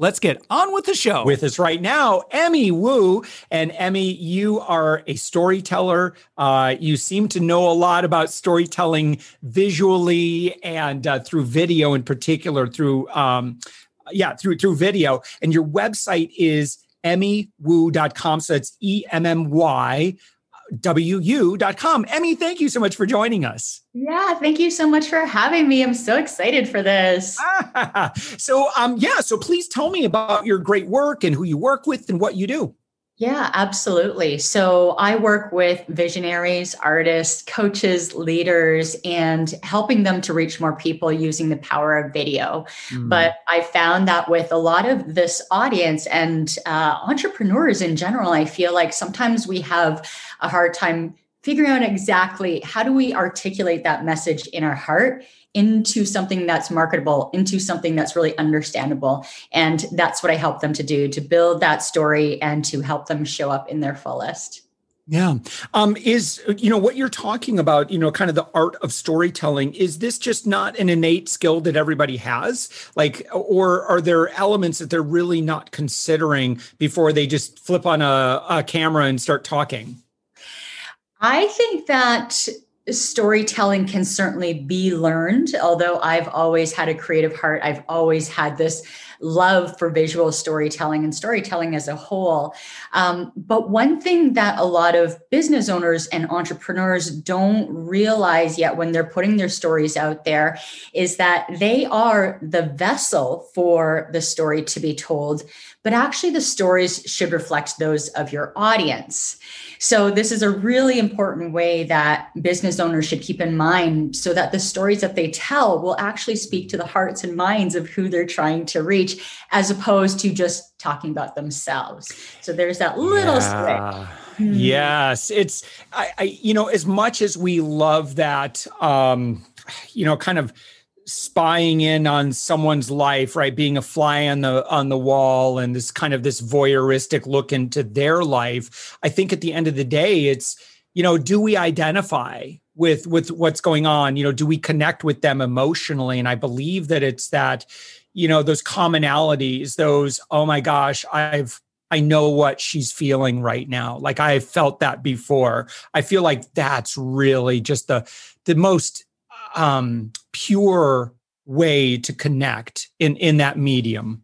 Let's get on with the show. With us right now, Emmy Wu. And Emmy, you are a storyteller. Uh, you seem to know a lot about storytelling visually and uh, through video in particular, through, um, yeah, through, through video. And your website is emmywu.com. So it's E M M Y WU.com. Emmy, thank you so much for joining us. Yeah, thank you so much for having me. I'm so excited for this. so, um, yeah, so please tell me about your great work and who you work with and what you do. Yeah, absolutely. So I work with visionaries, artists, coaches, leaders, and helping them to reach more people using the power of video. Mm. But I found that with a lot of this audience and uh, entrepreneurs in general, I feel like sometimes we have a hard time figuring out exactly how do we articulate that message in our heart into something that's marketable, into something that's really understandable. And that's what I help them to do to build that story and to help them show up in their fullest. Yeah. Um, is, you know, what you're talking about, you know, kind of the art of storytelling, is this just not an innate skill that everybody has? Like, or are there elements that they're really not considering before they just flip on a, a camera and start talking? I think that storytelling can certainly be learned although i've always had a creative heart. I've always had this love for visual storytelling and storytelling as a whole. Um, but one thing that a lot of business owners and entrepreneurs don't realize yet when they're putting their stories out there is that they are the vessel for the story to be told but actually the stories should reflect those of your audience. So, this is a really important way that business owners should keep in mind so that the stories that they tell will actually speak to the hearts and minds of who they're trying to reach, as opposed to just talking about themselves. So, there's that little yeah. Hmm. Yes, it's I, I, you know, as much as we love that, um, you know, kind of spying in on someone's life right being a fly on the on the wall and this kind of this voyeuristic look into their life i think at the end of the day it's you know do we identify with with what's going on you know do we connect with them emotionally and i believe that it's that you know those commonalities those oh my gosh i've I know what she's feeling right now. Like I've felt that before. I feel like that's really just the the most um, pure way to connect in in that medium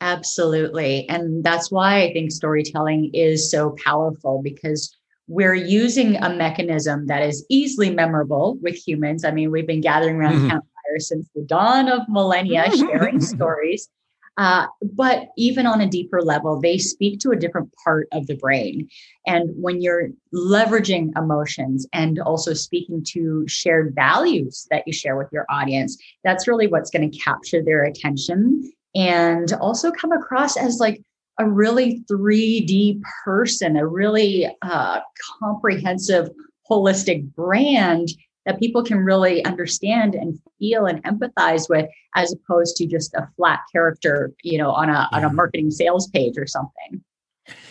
absolutely and that's why i think storytelling is so powerful because we're using a mechanism that is easily memorable with humans i mean we've been gathering around mm-hmm. Campfires since the dawn of millennia sharing stories uh, but even on a deeper level, they speak to a different part of the brain. And when you're leveraging emotions and also speaking to shared values that you share with your audience, that's really what's going to capture their attention and also come across as like a really 3D person, a really uh, comprehensive, holistic brand that people can really understand and feel and empathize with as opposed to just a flat character you know on a yeah. on a marketing sales page or something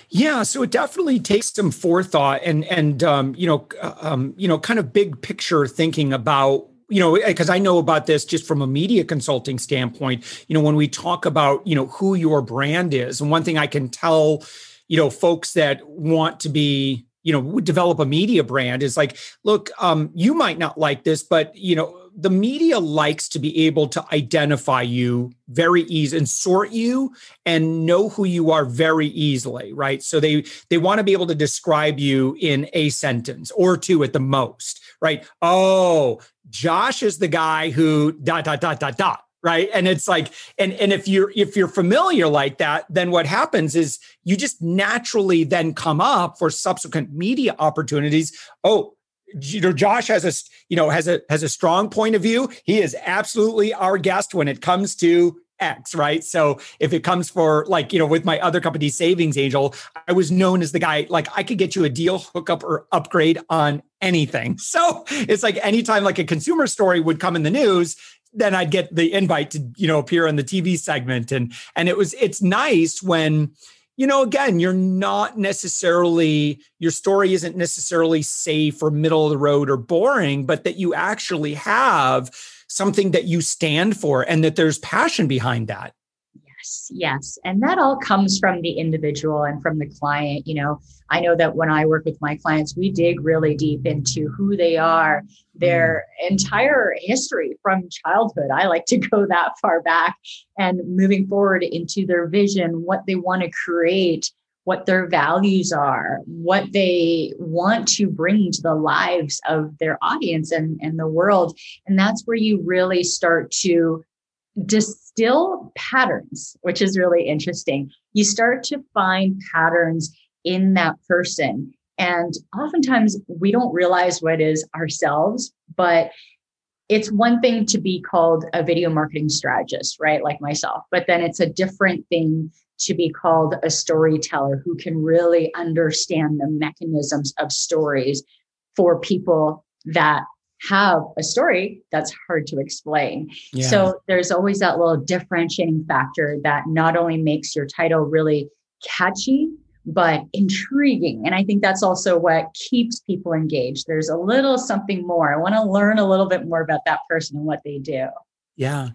yeah, so it definitely takes some forethought and and um, you know um, you know kind of big picture thinking about you know because I know about this just from a media consulting standpoint. You know when we talk about you know who your brand is, and one thing I can tell you know folks that want to be you know develop a media brand is like look um, you might not like this but you know the media likes to be able to identify you very easy and sort you and know who you are very easily right? So they they want to be able to describe you in a sentence or two at the most right? Oh josh is the guy who dot dot dot dot dot right and it's like and and if you're if you're familiar like that then what happens is you just naturally then come up for subsequent media opportunities oh you know josh has a you know has a has a strong point of view he is absolutely our guest when it comes to X, right? So if it comes for like, you know, with my other company, Savings Angel, I was known as the guy, like I could get you a deal, hookup, or upgrade on anything. So it's like anytime like a consumer story would come in the news, then I'd get the invite to, you know, appear on the TV segment. And and it was it's nice when, you know, again, you're not necessarily your story isn't necessarily safe or middle of the road or boring, but that you actually have something that you stand for and that there's passion behind that. Yes, yes. And that all comes from the individual and from the client. You know, I know that when I work with my clients, we dig really deep into who they are, their mm. entire history from childhood. I like to go that far back and moving forward into their vision, what they want to create, what their values are, what they want to bring to the lives of their audience and, and the world. And that's where you really start to distill patterns, which is really interesting. You start to find patterns in that person. And oftentimes we don't realize what is ourselves, but it's one thing to be called a video marketing strategist, right? Like myself, but then it's a different thing to be called a storyteller who can really understand the mechanisms of stories for people that have a story that's hard to explain. Yeah. So there's always that little differentiating factor that not only makes your title really catchy, but intriguing. And I think that's also what keeps people engaged. There's a little something more. I want to learn a little bit more about that person and what they do. Yeah.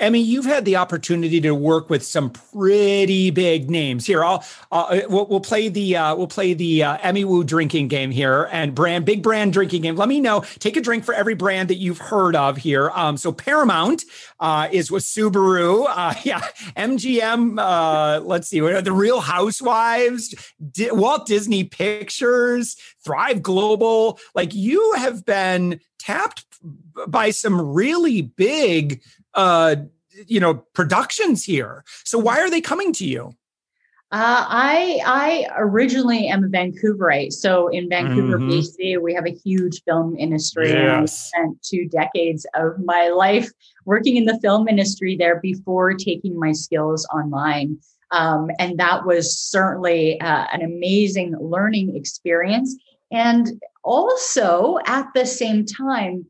I mean, you've had the opportunity to work with some pretty big names here. I'll, uh, we'll, we'll, play the uh, we'll play the uh, Emmy Wu drinking game here and brand big brand drinking game. Let me know. Take a drink for every brand that you've heard of here. Um, so Paramount uh, is with Subaru. Uh, yeah, MGM. Uh, let's see, the Real Housewives, Walt Disney Pictures, Thrive Global. Like you have been tapped by some really big uh you know productions here so why are they coming to you uh, I I originally am a Vancouverite, so in Vancouver, mm-hmm. BC, we have a huge film industry. Yes. And I spent two decades of my life working in the film industry there before taking my skills online, um, and that was certainly uh, an amazing learning experience. And also, at the same time,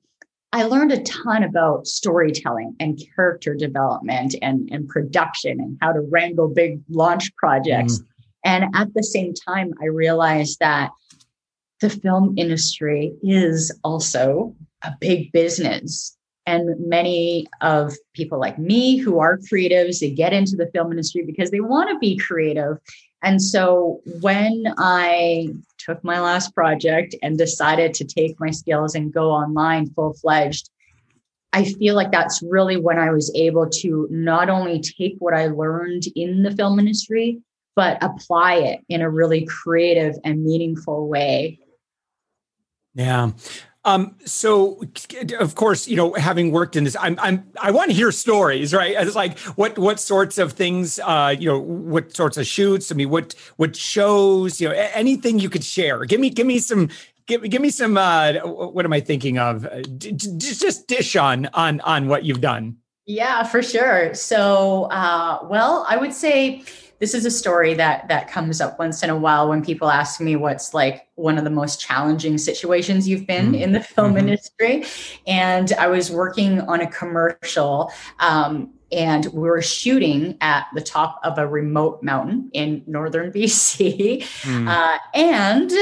I learned a ton about storytelling and character development and, and production and how to wrangle big launch projects. Mm. And at the same time, I realized that the film industry is also a big business. And many of people like me who are creatives, they get into the film industry because they want to be creative. And so when I took my last project and decided to take my skills and go online full fledged, I feel like that's really when I was able to not only take what I learned in the film industry, but apply it in a really creative and meaningful way. Yeah. Um, so of course, you know, having worked in this, I'm, I'm, I want to hear stories, right? It's like what, what sorts of things, uh, you know, what sorts of shoots? I mean, what, what shows, you know, anything you could share. Give me, give me some, give, give me some, uh, what am I thinking of? Uh, d- just dish on, on, on what you've done. Yeah, for sure. So, uh, well, I would say, this is a story that that comes up once in a while when people ask me what's like one of the most challenging situations you've been mm-hmm. in the film mm-hmm. industry and i was working on a commercial um, and we were shooting at the top of a remote mountain in northern bc mm. uh, and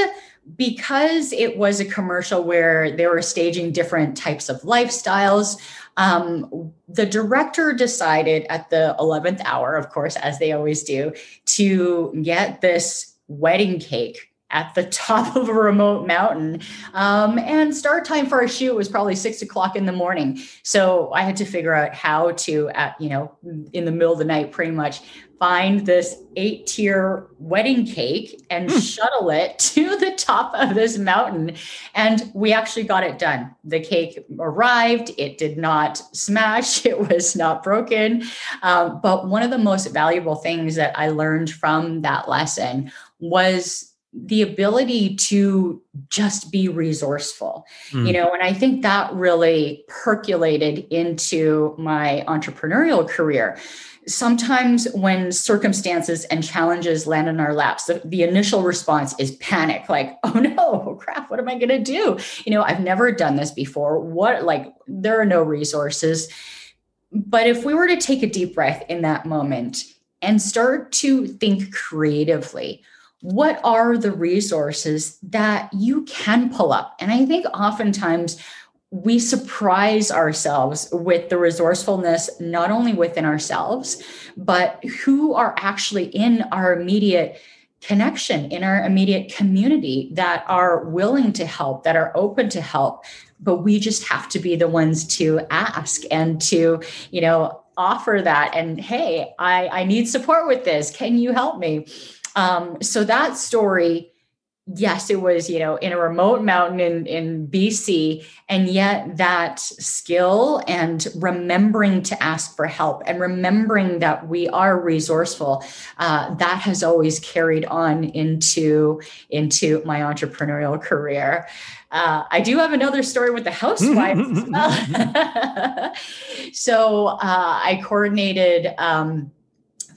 because it was a commercial where they were staging different types of lifestyles um, the director decided at the 11th hour, of course, as they always do, to get this wedding cake at the top of a remote mountain. Um, and start time for our shoot was probably six o'clock in the morning. So I had to figure out how to, at you know, in the middle of the night, pretty much find this eight tier wedding cake and mm. shuttle it to the top of this mountain. And we actually got it done. The cake arrived, it did not smash, it was not broken. Um, but one of the most valuable things that I learned from that lesson was the ability to just be resourceful. Mm. you know and i think that really percolated into my entrepreneurial career. Sometimes when circumstances and challenges land in our laps the, the initial response is panic like oh no crap what am i going to do? You know i've never done this before. What like there are no resources. But if we were to take a deep breath in that moment and start to think creatively what are the resources that you can pull up and i think oftentimes we surprise ourselves with the resourcefulness, not only within ourselves, but who are actually in our immediate connection, in our immediate community that are willing to help, that are open to help. But we just have to be the ones to ask and to, you know, offer that. And hey, I, I need support with this. Can you help me? Um, so that story yes, it was, you know, in a remote mountain in, in BC. And yet that skill and remembering to ask for help and remembering that we are resourceful, uh, that has always carried on into, into my entrepreneurial career. Uh, I do have another story with the housewives as well. so uh, I coordinated um,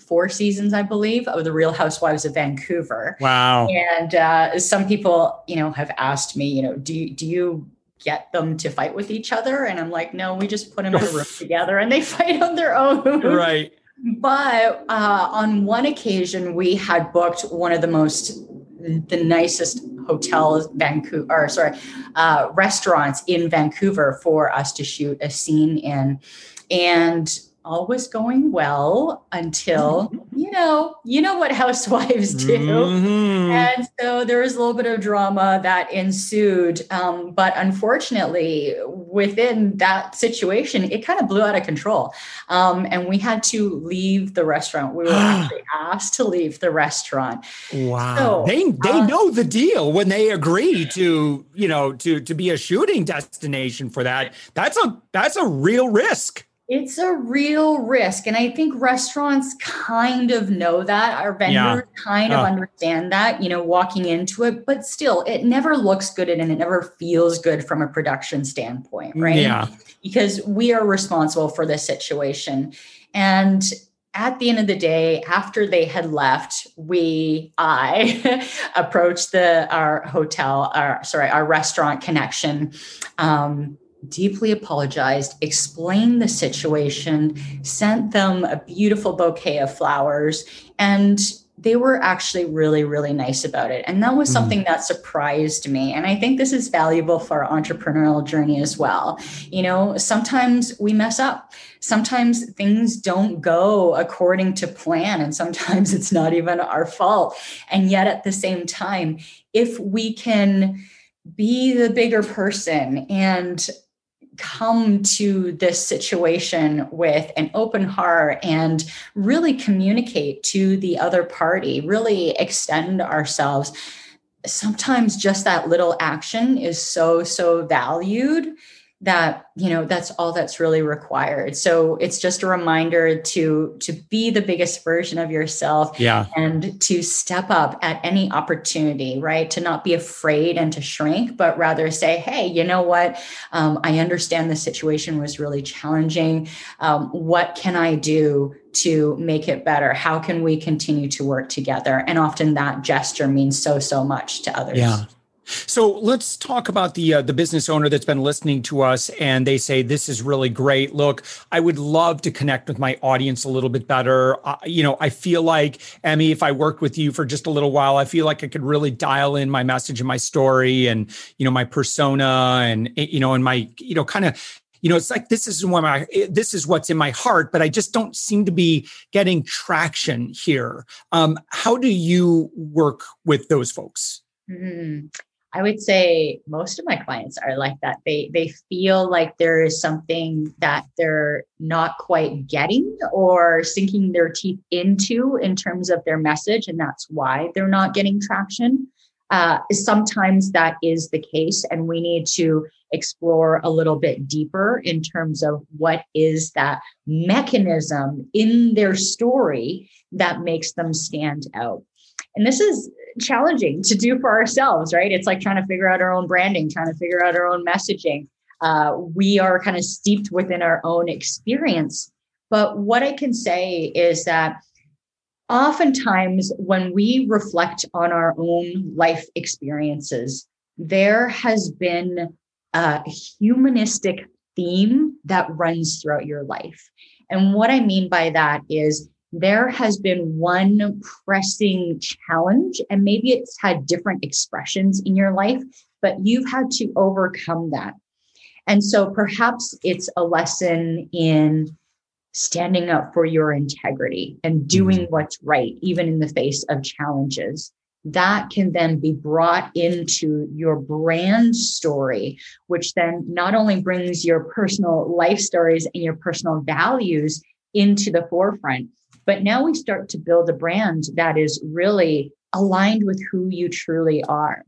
four seasons, I believe, of The Real Housewives of Vancouver. Wow. And uh, some people, you know, have asked me, you know, do you, do you get them to fight with each other? And I'm like, no, we just put them in a room together and they fight on their own. Right. But uh, on one occasion, we had booked one of the most, the nicest hotels, Vancouver, or sorry, uh, restaurants in Vancouver for us to shoot a scene in. And all was going well until you know you know what housewives do. Mm-hmm. and so there was a little bit of drama that ensued um, but unfortunately within that situation it kind of blew out of control. Um, and we had to leave the restaurant. We were actually asked to leave the restaurant. Wow. So, they they uh, know the deal when they agree to you know to to be a shooting destination for that. That's a that's a real risk it's a real risk. And I think restaurants kind of know that. Our vendors yeah. kind of understand that, you know, walking into it, but still, it never looks good and it never feels good from a production standpoint, right? Yeah. Because we are responsible for this situation. And at the end of the day, after they had left, we, I approached the, our hotel, our, sorry, our restaurant connection. Um, deeply apologized, explained the situation, sent them a beautiful bouquet of flowers, and they were actually really, really nice about it. And that was hmm. something that surprised me. And I think this is valuable for our entrepreneurial journey as well. You know, sometimes we mess up, sometimes things don't go according to plan, and sometimes it's not even our fault. And yet at the same time, if we can be the bigger person and come to this situation with an open heart and really communicate to the other party, really extend ourselves. Sometimes just that little action is so, so valued that you know that's all that's really required. So it's just a reminder to to be the biggest version of yourself yeah. and to step up at any opportunity right? To not be afraid and to shrink but rather say hey you know what? Um, i understand the situation was really challenging. Um, what can i do to make it better? How can we continue to work together? And often that gesture means so so much to others. Yeah so let's talk about the uh, the business owner that's been listening to us, and they say this is really great. Look, I would love to connect with my audience a little bit better. Uh, you know, I feel like Emmy, if I worked with you for just a little while, I feel like I could really dial in my message and my story, and you know, my persona, and eh, you know, and my you know, kind of you know it's like this is what my eh, this is what's in my heart but i just don't seem to be getting traction here um, how do you work with those folks mm-hmm. I would say most of my clients are like that. They they feel like there is something that they're not quite getting or sinking their teeth into in terms of their message, and that's why they're not getting traction. Uh, sometimes that is the case, and we need to explore a little bit deeper in terms of what is that mechanism in their story that makes them stand out. And this is challenging to do for ourselves, right? It's like trying to figure out our own branding, trying to figure out our own messaging. Uh, we are kind of steeped within our own experience. But what I can say is that oftentimes when we reflect on our own life experiences, there has been a humanistic theme that runs throughout your life. And what I mean by that is there has been one pressing challenge, and maybe it's had different expressions in your life, but you've had to overcome that. And so perhaps it's a lesson in standing up for your integrity and doing mm-hmm. what's right, even in the face of challenges. That can then be brought into your brand story, which then not only brings your personal life stories and your personal values into the forefront, but now we start to build a brand that is really aligned with who you truly are.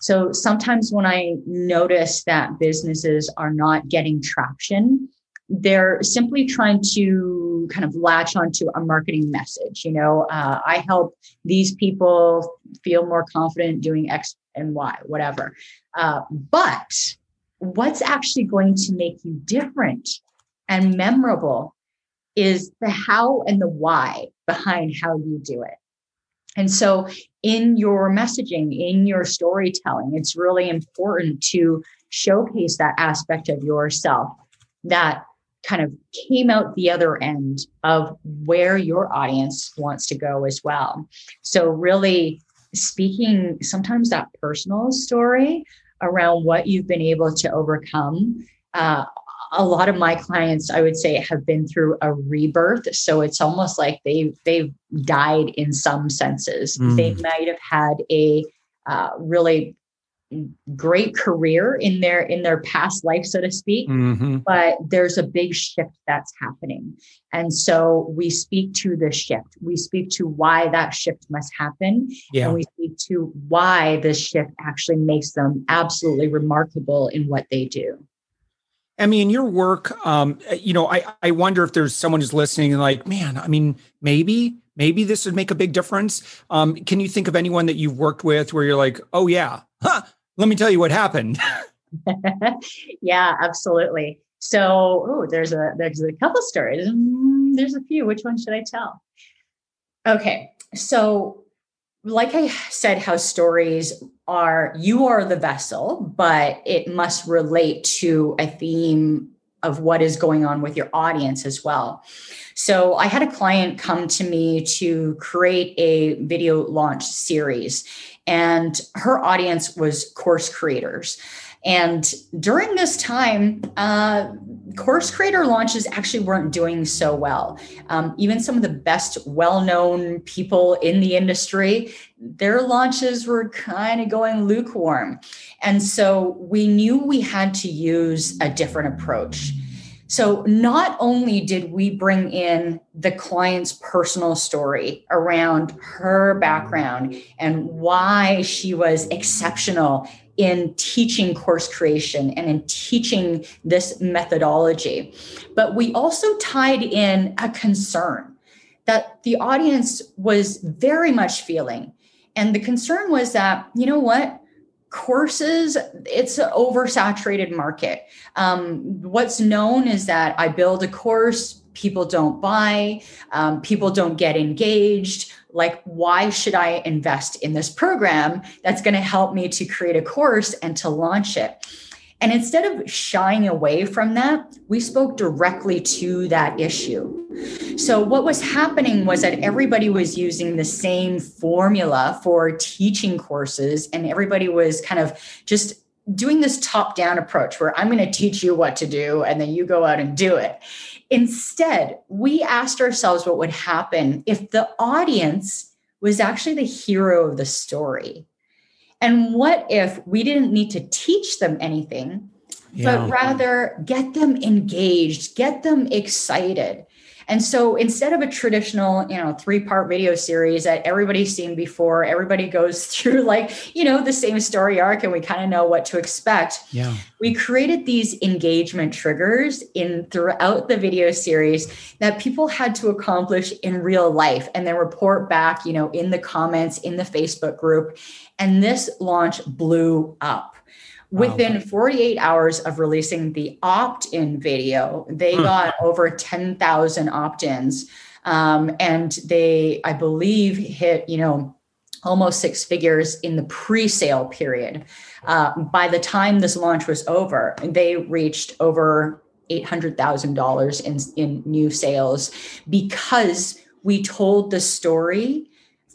So sometimes when I notice that businesses are not getting traction, they're simply trying to kind of latch onto a marketing message. You know, uh, I help these people feel more confident doing X and Y, whatever. Uh, but what's actually going to make you different and memorable is the how and the why behind how you do it. And so, in your messaging, in your storytelling, it's really important to showcase that aspect of yourself that kind of came out the other end of where your audience wants to go as well. So, really speaking sometimes that personal story around what you've been able to overcome. Uh, a lot of my clients, I would say, have been through a rebirth. So it's almost like they they've died in some senses. Mm. They might have had a uh, really great career in their in their past life so to speak mm-hmm. but there's a big shift that's happening and so we speak to the shift we speak to why that shift must happen yeah. and we speak to why this shift actually makes them absolutely remarkable in what they do I mean, your work, um, you know, I, I wonder if there's someone who's listening and like, man, I mean, maybe, maybe this would make a big difference. Um, can you think of anyone that you've worked with where you're like, oh yeah, huh, let me tell you what happened. yeah, absolutely. So, oh, there's a there's a couple stories. Mm, there's a few. Which one should I tell? Okay, so like I said, how stories are you are the vessel, but it must relate to a theme of what is going on with your audience as well. So I had a client come to me to create a video launch series, and her audience was course creators. And during this time, uh, course creator launches actually weren't doing so well. Um, even some of the best well known people in the industry, their launches were kind of going lukewarm. And so we knew we had to use a different approach. So, not only did we bring in the client's personal story around her background and why she was exceptional in teaching course creation and in teaching this methodology. But we also tied in a concern that the audience was very much feeling. And the concern was that, you know what? Courses, it's an oversaturated market. Um, what's known is that I build a course, people don't buy, um, people don't get engaged like why should i invest in this program that's going to help me to create a course and to launch it? And instead of shying away from that we spoke directly to that issue. So what was happening was that everybody was using the same formula for teaching courses and everybody was kind of just doing this top down approach where I'm going to teach you what to do and then you go out and do it. Instead, we asked ourselves what would happen if the audience was actually the hero of the story. And what if we didn't need to teach them anything, yeah. but rather get them engaged, get them excited? And so instead of a traditional, you know, three part video series that everybody's seen before, everybody goes through like, you know, the same story arc and we kind of know what to expect. Yeah. We created these engagement triggers in throughout the video series that people had to accomplish in real life and then report back, you know, in the comments in the Facebook group. And this launch blew up. Within wow. 48 hours of releasing the opt in video, they hmm. got over 10,000 opt ins. Um, and they, I believe, hit, you know, almost six figures in the pre sale period. Uh, by the time this launch was over, they reached over $800,000 in, in new sales because we told the story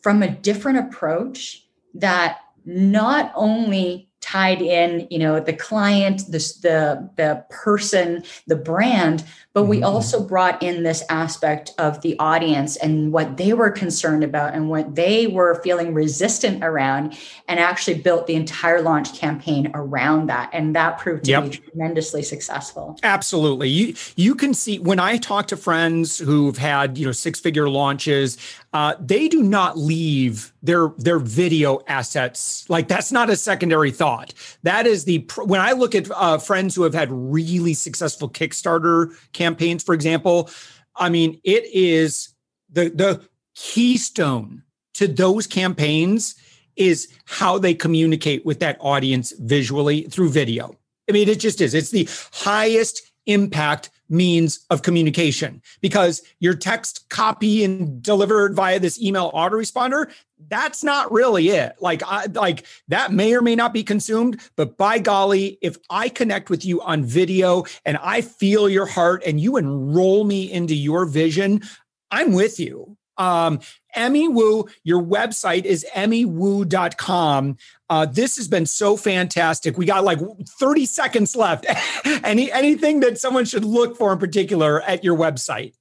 from a different approach that not only tied in you know the client the the, the person the brand but we mm-hmm. also brought in this aspect of the audience and what they were concerned about and what they were feeling resistant around and actually built the entire launch campaign around that and that proved to yep. be tremendously successful absolutely you you can see when i talk to friends who've had you know six figure launches uh, they do not leave their their video assets like that's not a secondary thought that is the when i look at uh, friends who have had really successful kickstarter campaigns, for example, I mean, it is the the keystone to those campaigns is how they communicate with that audience visually through video. I mean, it just is. It's the highest impact means of communication. Because your text copy and delivered via this email autoresponder that's not really it. Like I, like that may or may not be consumed but by golly if i connect with you on video and i feel your heart and you enroll me into your vision i'm with you um, Emmy Wu, your website is emmywu.com. Uh, this has been so fantastic. We got like 30 seconds left. Any anything that someone should look for in particular at your website?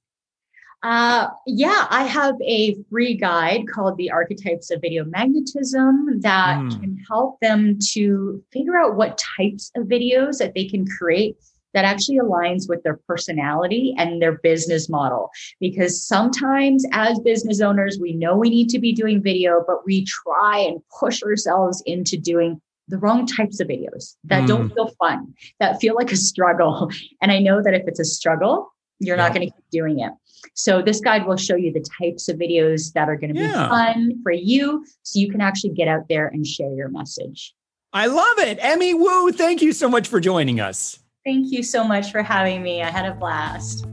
Uh, yeah, I have a free guide called The Archetypes of Video Magnetism that mm. can help them to figure out what types of videos that they can create that actually aligns with their personality and their business model. Because sometimes, as business owners, we know we need to be doing video, but we try and push ourselves into doing the wrong types of videos that mm. don't feel fun, that feel like a struggle. And I know that if it's a struggle, you're yeah. not going to keep doing it. So this guide will show you the types of videos that are going to yeah. be fun for you so you can actually get out there and share your message. I love it. Emmy Wu, thank you so much for joining us. Thank you so much for having me. I had a blast.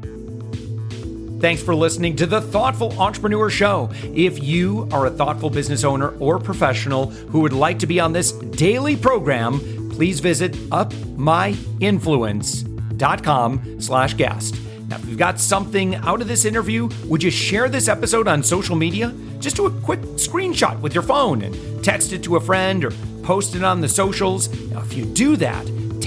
Thanks for listening to the Thoughtful Entrepreneur Show. If you are a thoughtful business owner or professional who would like to be on this daily program, please visit upmyinfluence.com slash guest. Now, if you've got something out of this interview, would you share this episode on social media? Just do a quick screenshot with your phone and text it to a friend or post it on the socials. Now, if you do that,